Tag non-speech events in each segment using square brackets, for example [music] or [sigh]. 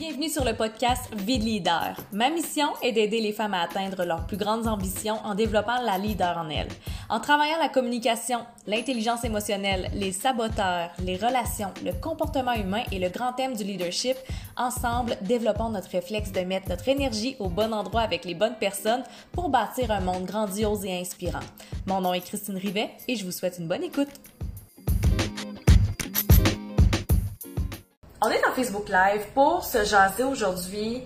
Bienvenue sur le podcast Vie de leader. Ma mission est d'aider les femmes à atteindre leurs plus grandes ambitions en développant la leader en elles. En travaillant la communication, l'intelligence émotionnelle, les saboteurs, les relations, le comportement humain et le grand thème du leadership, ensemble, développons notre réflexe de mettre notre énergie au bon endroit avec les bonnes personnes pour bâtir un monde grandiose et inspirant. Mon nom est Christine Rivet et je vous souhaite une bonne écoute. On est en Facebook Live pour se jaser aujourd'hui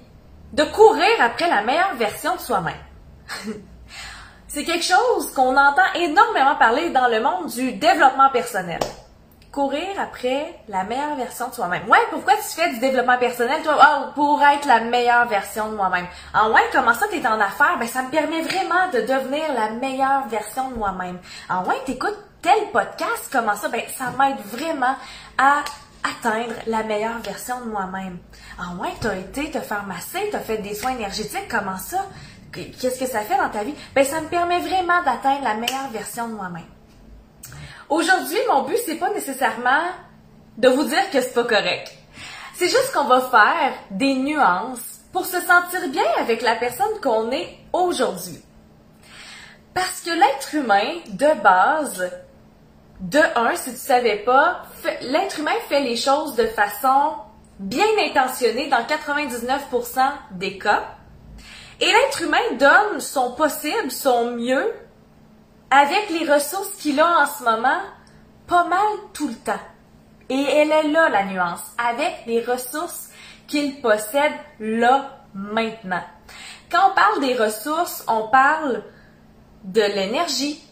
de courir après la meilleure version de soi-même. [laughs] C'est quelque chose qu'on entend énormément parler dans le monde du développement personnel. Courir après la meilleure version de soi-même. Ouais, pourquoi tu fais du développement personnel, toi? Oh, pour être la meilleure version de moi-même. En ouais, comment ça t'es en affaires? Ben, ça me permet vraiment de devenir la meilleure version de moi-même. En ouais, t'écoutes tel podcast, comment ça? Ben, ça m'aide vraiment à atteindre la meilleure version de moi-même. Ah ouais, t'as été te faire masser, t'as fait des soins énergétiques, comment ça? Qu'est-ce que ça fait dans ta vie? Ben, ça me permet vraiment d'atteindre la meilleure version de moi-même. Aujourd'hui, mon but, c'est pas nécessairement de vous dire que c'est pas correct. C'est juste qu'on va faire des nuances pour se sentir bien avec la personne qu'on est aujourd'hui. Parce que l'être humain, de base, de un, si tu savais pas, l'être humain fait les choses de façon bien intentionnée dans 99% des cas. Et l'être humain donne son possible, son mieux, avec les ressources qu'il a en ce moment, pas mal tout le temps. Et elle est là, la nuance, avec les ressources qu'il possède là, maintenant. Quand on parle des ressources, on parle de l'énergie,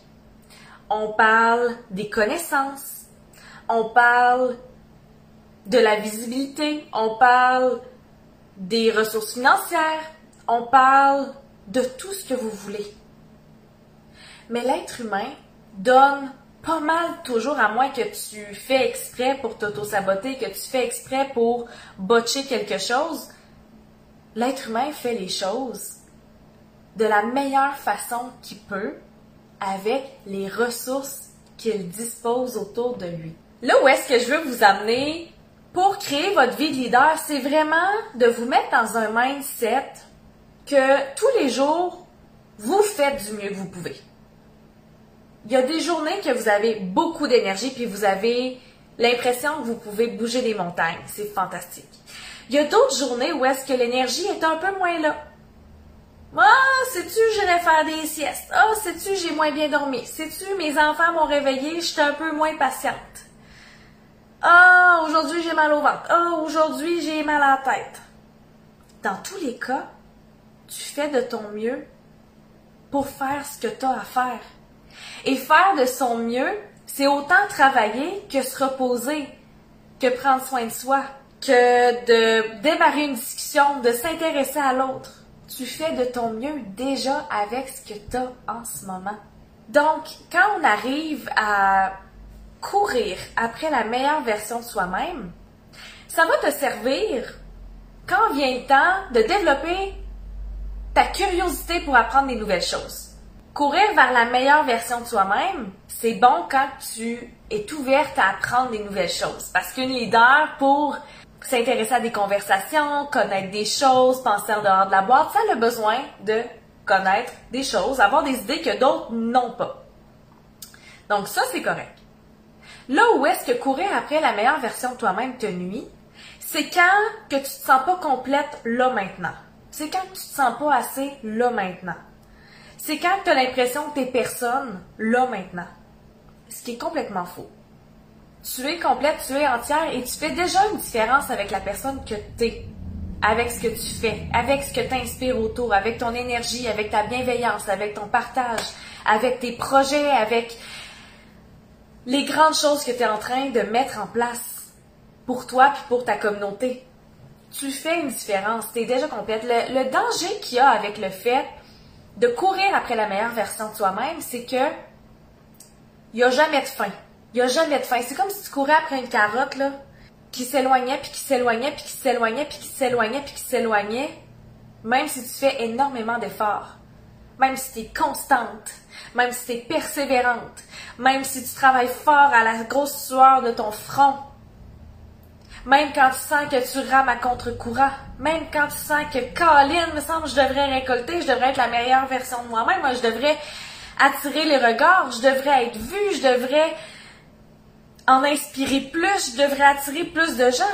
on parle des connaissances, on parle de la visibilité, on parle des ressources financières, on parle de tout ce que vous voulez. Mais l'être humain donne pas mal toujours, à moins que tu fais exprès pour t'auto-saboter, que tu fais exprès pour botcher quelque chose, l'être humain fait les choses de la meilleure façon qu'il peut avec les ressources qu'il dispose autour de lui. Là où est-ce que je veux vous amener pour créer votre vie de leader, c'est vraiment de vous mettre dans un mindset que tous les jours, vous faites du mieux que vous pouvez. Il y a des journées que vous avez beaucoup d'énergie puis vous avez l'impression que vous pouvez bouger des montagnes. C'est fantastique. Il y a d'autres journées où est-ce que l'énergie est un peu moins là. Ah, sais-tu, j'irai faire des siestes. Ah, sais-tu, j'ai moins bien dormi. Sais-tu, mes enfants m'ont réveillé, j'étais un peu moins patiente. Ah, aujourd'hui, j'ai mal au ventre. Ah, aujourd'hui, j'ai mal à la tête. Dans tous les cas, tu fais de ton mieux pour faire ce que tu as à faire. Et faire de son mieux, c'est autant travailler que se reposer, que prendre soin de soi, que de démarrer une discussion, de s'intéresser à l'autre tu fais de ton mieux déjà avec ce que tu as en ce moment. Donc, quand on arrive à courir après la meilleure version de soi-même, ça va te servir quand vient le temps de développer ta curiosité pour apprendre des nouvelles choses. Courir vers la meilleure version de soi-même, c'est bon quand tu es ouverte à apprendre des nouvelles choses. Parce qu'une leader, pour s'intéresser à des conversations, connaître des choses, penser en dehors de la boîte, ça a besoin de connaître des choses, avoir des idées que d'autres n'ont pas. Donc ça, c'est correct. Là où est-ce que courir après la meilleure version de toi-même te nuit, c'est quand que tu te sens pas complète là maintenant. C'est quand tu te sens pas assez là maintenant. C'est quand tu as l'impression que tu es personne là maintenant. Ce qui est complètement faux tu es complète, tu es entière et tu fais déjà une différence avec la personne que tu es, avec ce que tu fais, avec ce que tu inspires autour, avec ton énergie, avec ta bienveillance, avec ton partage, avec tes projets, avec les grandes choses que tu es en train de mettre en place pour toi et pour ta communauté. Tu fais une différence, tu déjà complète. Le, le danger qu'il y a avec le fait de courir après la meilleure version de toi-même, c'est que il n'y a jamais de fin. Il n'y a jamais de fin. C'est comme si tu courais après une carotte, là, qui s'éloignait, puis qui s'éloignait, puis qui s'éloignait, puis qui s'éloignait, puis qui s'éloignait, même si tu fais énormément d'efforts. Même si tu es constante, même si tu es persévérante, même si tu travailles fort à la grosse sueur de ton front, Même quand tu sens que tu rames à contre-courant. Même quand tu sens que, Colin, me semble, je devrais récolter, je devrais être la meilleure version de moi-même. Moi, je devrais attirer les regards, je devrais être vue, je devrais en inspirer plus, je devrais attirer plus de gens.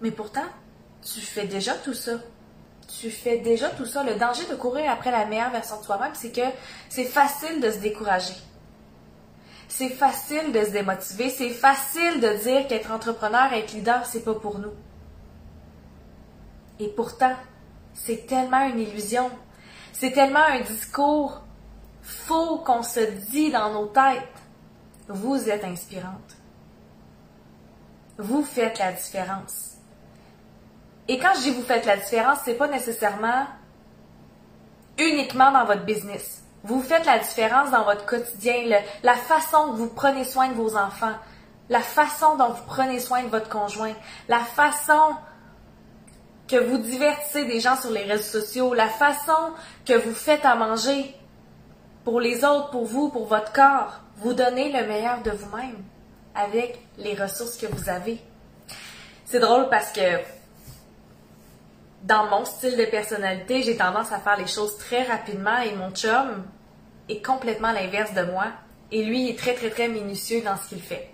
Mais pourtant, tu fais déjà tout ça. Tu fais déjà tout ça. Le danger de courir après la meilleure version de toi-même, c'est que c'est facile de se décourager. C'est facile de se démotiver. C'est facile de dire qu'être entrepreneur, être leader, c'est pas pour nous. Et pourtant, c'est tellement une illusion. C'est tellement un discours faux qu'on se dit dans nos têtes. Vous êtes inspirante. Vous faites la différence. Et quand je dis vous faites la différence, c'est pas nécessairement uniquement dans votre business. Vous faites la différence dans votre quotidien, la façon que vous prenez soin de vos enfants, la façon dont vous prenez soin de votre conjoint, la façon que vous divertissez des gens sur les réseaux sociaux, la façon que vous faites à manger pour les autres, pour vous, pour votre corps. Vous donnez le meilleur de vous-même avec les ressources que vous avez. C'est drôle parce que dans mon style de personnalité, j'ai tendance à faire les choses très rapidement et mon chum est complètement l'inverse de moi. Et lui, est très, très, très minutieux dans ce qu'il fait.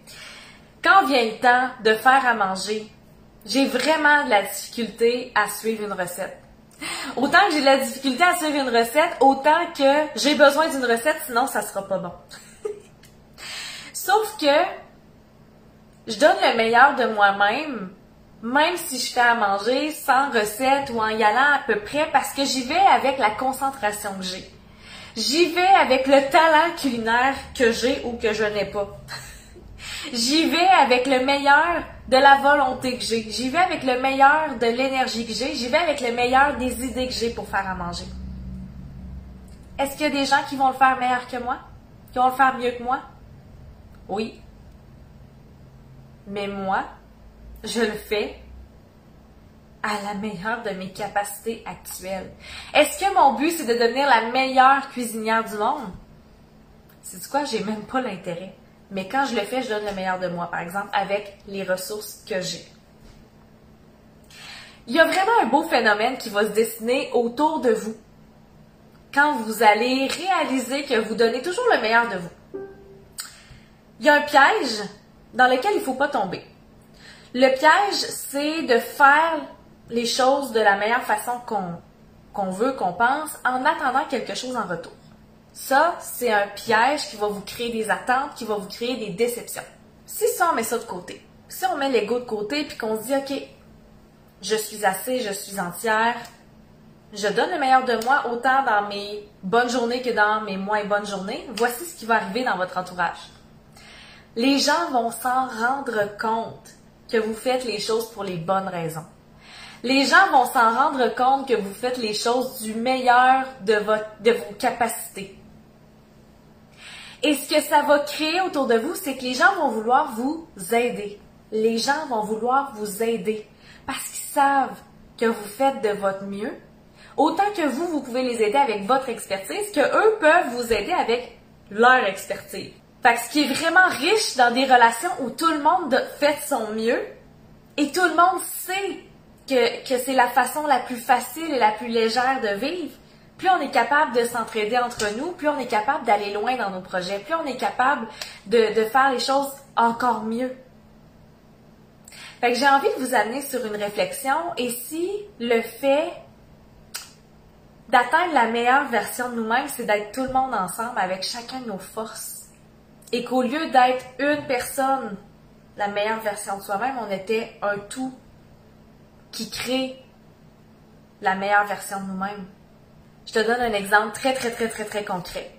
Quand vient le temps de faire à manger, j'ai vraiment de la difficulté à suivre une recette. Autant que j'ai de la difficulté à suivre une recette, autant que j'ai besoin d'une recette, sinon ça sera pas bon. [laughs] Sauf que je donne le meilleur de moi-même même si je fais à manger sans recette ou en y allant à peu près, parce que j'y vais avec la concentration que j'ai. J'y vais avec le talent culinaire que j'ai ou que je n'ai pas. [laughs] j'y vais avec le meilleur de la volonté que j'ai. J'y vais avec le meilleur de l'énergie que j'ai. J'y vais avec le meilleur des idées que j'ai pour faire à manger. Est-ce qu'il y a des gens qui vont le faire meilleur que moi? Qui vont le faire mieux que moi? Oui. Mais moi, je le fais à la meilleure de mes capacités actuelles. Est-ce que mon but, c'est de devenir la meilleure cuisinière du monde? C'est quoi? J'ai même pas l'intérêt. Mais quand je le fais, je donne le meilleur de moi, par exemple, avec les ressources que j'ai. Il y a vraiment un beau phénomène qui va se dessiner autour de vous quand vous allez réaliser que vous donnez toujours le meilleur de vous. Il y a un piège dans lequel il ne faut pas tomber. Le piège, c'est de faire les choses de la meilleure façon qu'on veut, qu'on pense, en attendant quelque chose en retour. Ça, c'est un piège qui va vous créer des attentes, qui va vous créer des déceptions. Si ça, on met ça de côté, si on met l'ego de côté puis qu'on se dit, OK, je suis assez, je suis entière, je donne le meilleur de moi autant dans mes bonnes journées que dans mes moins bonnes journées, voici ce qui va arriver dans votre entourage. Les gens vont s'en rendre compte que vous faites les choses pour les bonnes raisons. Les gens vont s'en rendre compte que vous faites les choses du meilleur de, vos capacités. Et ce que ça va créer autour de vous, c'est que les gens vont vouloir vous aider. Les gens vont vouloir vous aider parce qu'ils savent que vous faites de votre mieux. Autant que vous, vous pouvez les aider avec votre expertise, que eux peuvent vous aider avec leur expertise. Fait que ce qui est vraiment riche dans des relations où tout le monde fait son mieux. Et tout le monde sait que, que c'est la façon la plus facile et la plus légère de vivre, plus on est capable de s'entraider entre nous, plus on est capable d'aller loin dans nos projets, plus on est capable de, de faire les choses encore mieux. Fait que j'ai envie de vous amener sur une réflexion. Et si le fait d'atteindre la meilleure version de nous-mêmes, c'est d'être tout le monde ensemble avec chacun de nos forces et qu'au lieu d'être une personne, la meilleure version de soi-même, on était un tout qui crée la meilleure version de nous-mêmes. Je te donne un exemple très, très, très, très, très concret.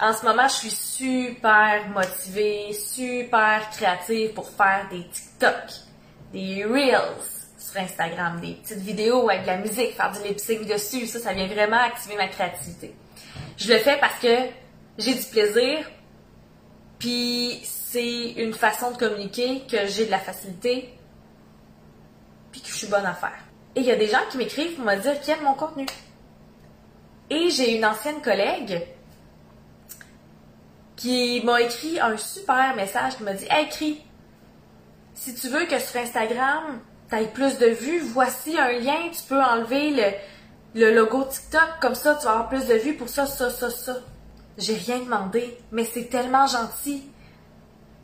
En ce moment, je suis super motivée, super créative pour faire des TikTok, des Reels sur Instagram, des petites vidéos avec de la musique, faire du lip sync dessus. Ça, ça vient vraiment activer ma créativité. Je le fais parce que j'ai du plaisir, puis c'est une façon de communiquer que j'ai de la facilité, puis que je suis bonne à faire. Et il y a des gens qui m'écrivent pour me dire qu'ils aiment mon contenu. Et j'ai une ancienne collègue qui m'a écrit un super message qui m'a dit Hey, écrit, si tu veux que sur Instagram, tu plus de vues, voici un lien, tu peux enlever le, le logo TikTok, comme ça tu vas avoir plus de vues pour ça, ça, ça, ça. J'ai rien demandé, mais c'est tellement gentil.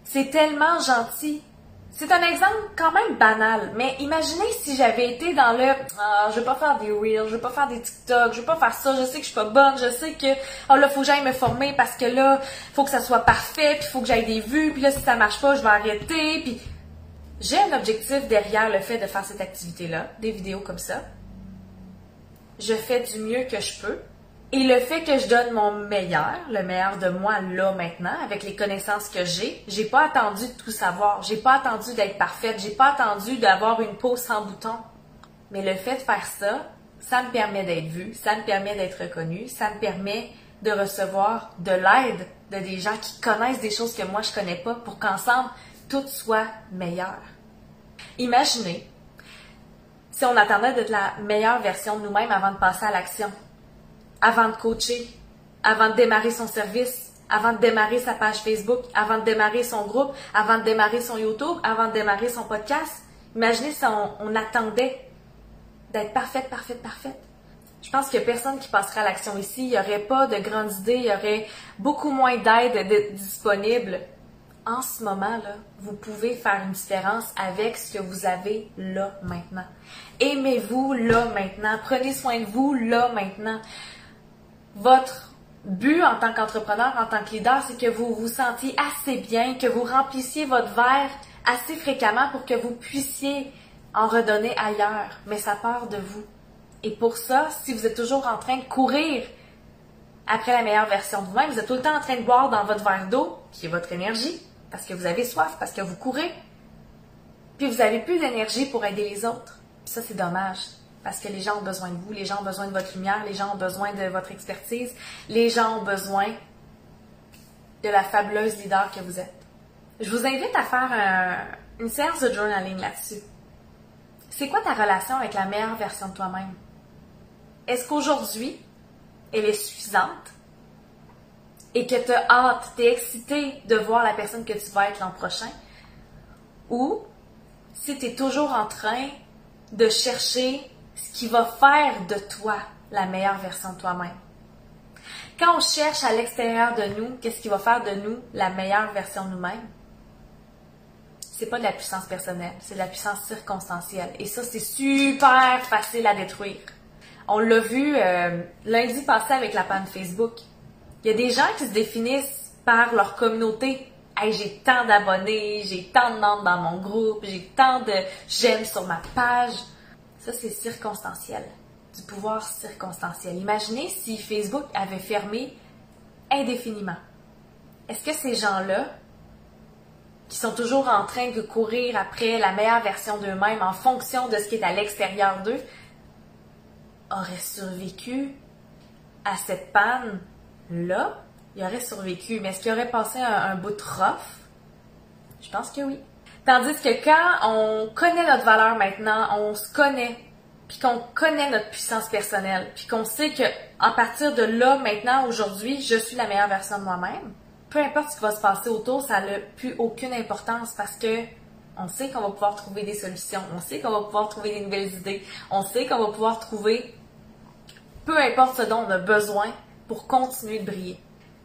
C'est tellement gentil. C'est un exemple quand même banal, mais imaginez si j'avais été dans le ah, je veux pas faire des reels, je veux pas faire des TikTok, je veux pas faire ça, je sais que je suis pas bonne, je sais que oh là faut que j'aille me former parce que là faut que ça soit parfait, puis faut que j'aille des vues, puis là si ça marche pas, je vais arrêter, puis j'ai un objectif derrière le fait de faire cette activité-là, des vidéos comme ça. Je fais du mieux que je peux, et le fait que je donne mon meilleur, le meilleur de moi là maintenant, avec les connaissances que j'ai, j'ai pas attendu de tout savoir, j'ai pas attendu d'être parfaite, j'ai pas attendu d'avoir une peau sans bouton. Mais le fait de faire ça, ça me permet d'être vue, ça me permet d'être reconnue, ça me permet de recevoir de l'aide de des gens qui connaissent des choses que moi je connais pas pour qu'ensemble tout soit meilleur. Imaginez si on attendait d'être la meilleure version de nous-mêmes avant de passer à l'action avant de coacher, avant de démarrer son service, avant de démarrer sa page Facebook, avant de démarrer son groupe, avant de démarrer son YouTube, avant de démarrer son podcast. Imaginez si on, attendait d'être parfaite, parfaite, parfaite. Je pense qu'il n'y a personne qui passerait à l'action ici. Il n'y aurait pas de grandes idées, il y aurait beaucoup moins d'aide disponible. En ce moment-là, vous pouvez faire une différence avec ce que vous avez là maintenant. Aimez-vous là maintenant. Prenez soin de vous là maintenant votre but en tant qu'entrepreneur, en tant que leader, c'est que vous vous sentiez assez bien, que vous remplissiez votre verre assez fréquemment pour que vous puissiez en redonner ailleurs. Mais ça part de vous. Et pour ça, si vous êtes toujours en train de courir après la meilleure version de vous-même, vous êtes tout le temps en train de boire dans votre verre d'eau, qui est votre énergie, parce que vous avez soif, parce que vous courez, puis vous n'avez plus d'énergie pour aider les autres. Ça, c'est dommage parce que les gens ont besoin de vous, les gens ont besoin de votre lumière, les gens ont besoin de votre expertise, les gens ont besoin de la fabuleuse leader que vous êtes. Je vous invite à faire une séance de journaling là-dessus. C'est quoi ta relation avec la meilleure version de toi-même? Est-ce qu'aujourd'hui, elle est suffisante et que tu as hâte, tu es excité de voir la personne que tu vas être l'an prochain? Ou si tu es toujours en train de chercher ce qui va faire de toi la meilleure version de toi-même. Quand on cherche à l'extérieur de nous, qu'est-ce qui va faire de nous la meilleure version de nous-mêmes? C'est pas de la puissance personnelle, c'est de la puissance circonstancielle. Et ça, c'est super facile à détruire. On l'a vu euh, lundi passé avec la panne Facebook. Il y a des gens qui se définissent par leur communauté. Hey, j'ai tant d'abonnés, j'ai tant de membres dans mon groupe, j'ai tant de j'aime sur ma page. Ça, c'est circonstanciel, du pouvoir circonstanciel. Imaginez si Facebook avait fermé indéfiniment. Est-ce que ces gens-là, qui sont toujours en train de courir après la meilleure version d'eux-mêmes en fonction de ce qui est à l'extérieur d'eux, auraient survécu à cette panne-là? Ils auraient survécu, mais est-ce qu'ils auraient passé un, un bout de rough? Je pense que oui. Tandis que quand on connaît notre valeur maintenant, on se connaît, puis qu'on connaît notre puissance personnelle, puis qu'on sait que à partir de là, maintenant, aujourd'hui, je suis la meilleure version de moi-même, peu importe ce qui va se passer autour, ça n'a plus aucune importance parce que on sait qu'on va pouvoir trouver des solutions, on sait qu'on va pouvoir trouver des nouvelles idées, on sait qu'on va pouvoir trouver peu importe ce dont on a besoin pour continuer de briller.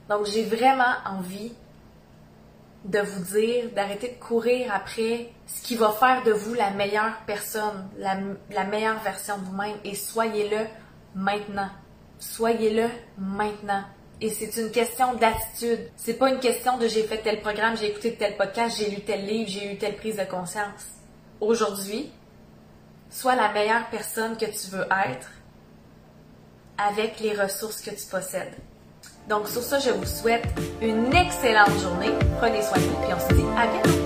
Donc j'ai vraiment envie de vous dire d'arrêter de courir après ce qui va faire de vous la meilleure personne, la, meilleure version de vous-même et soyez-le maintenant. Soyez-le maintenant. Et c'est une question d'attitude. C'est pas une question de j'ai fait tel programme, j'ai écouté tel podcast, j'ai lu tel livre, j'ai eu telle prise de conscience. Aujourd'hui, sois la meilleure personne que tu veux être avec les ressources que tu possèdes. Donc sur ça, je vous souhaite une excellente journée. Prenez soin de vous, puis on se dit à bientôt.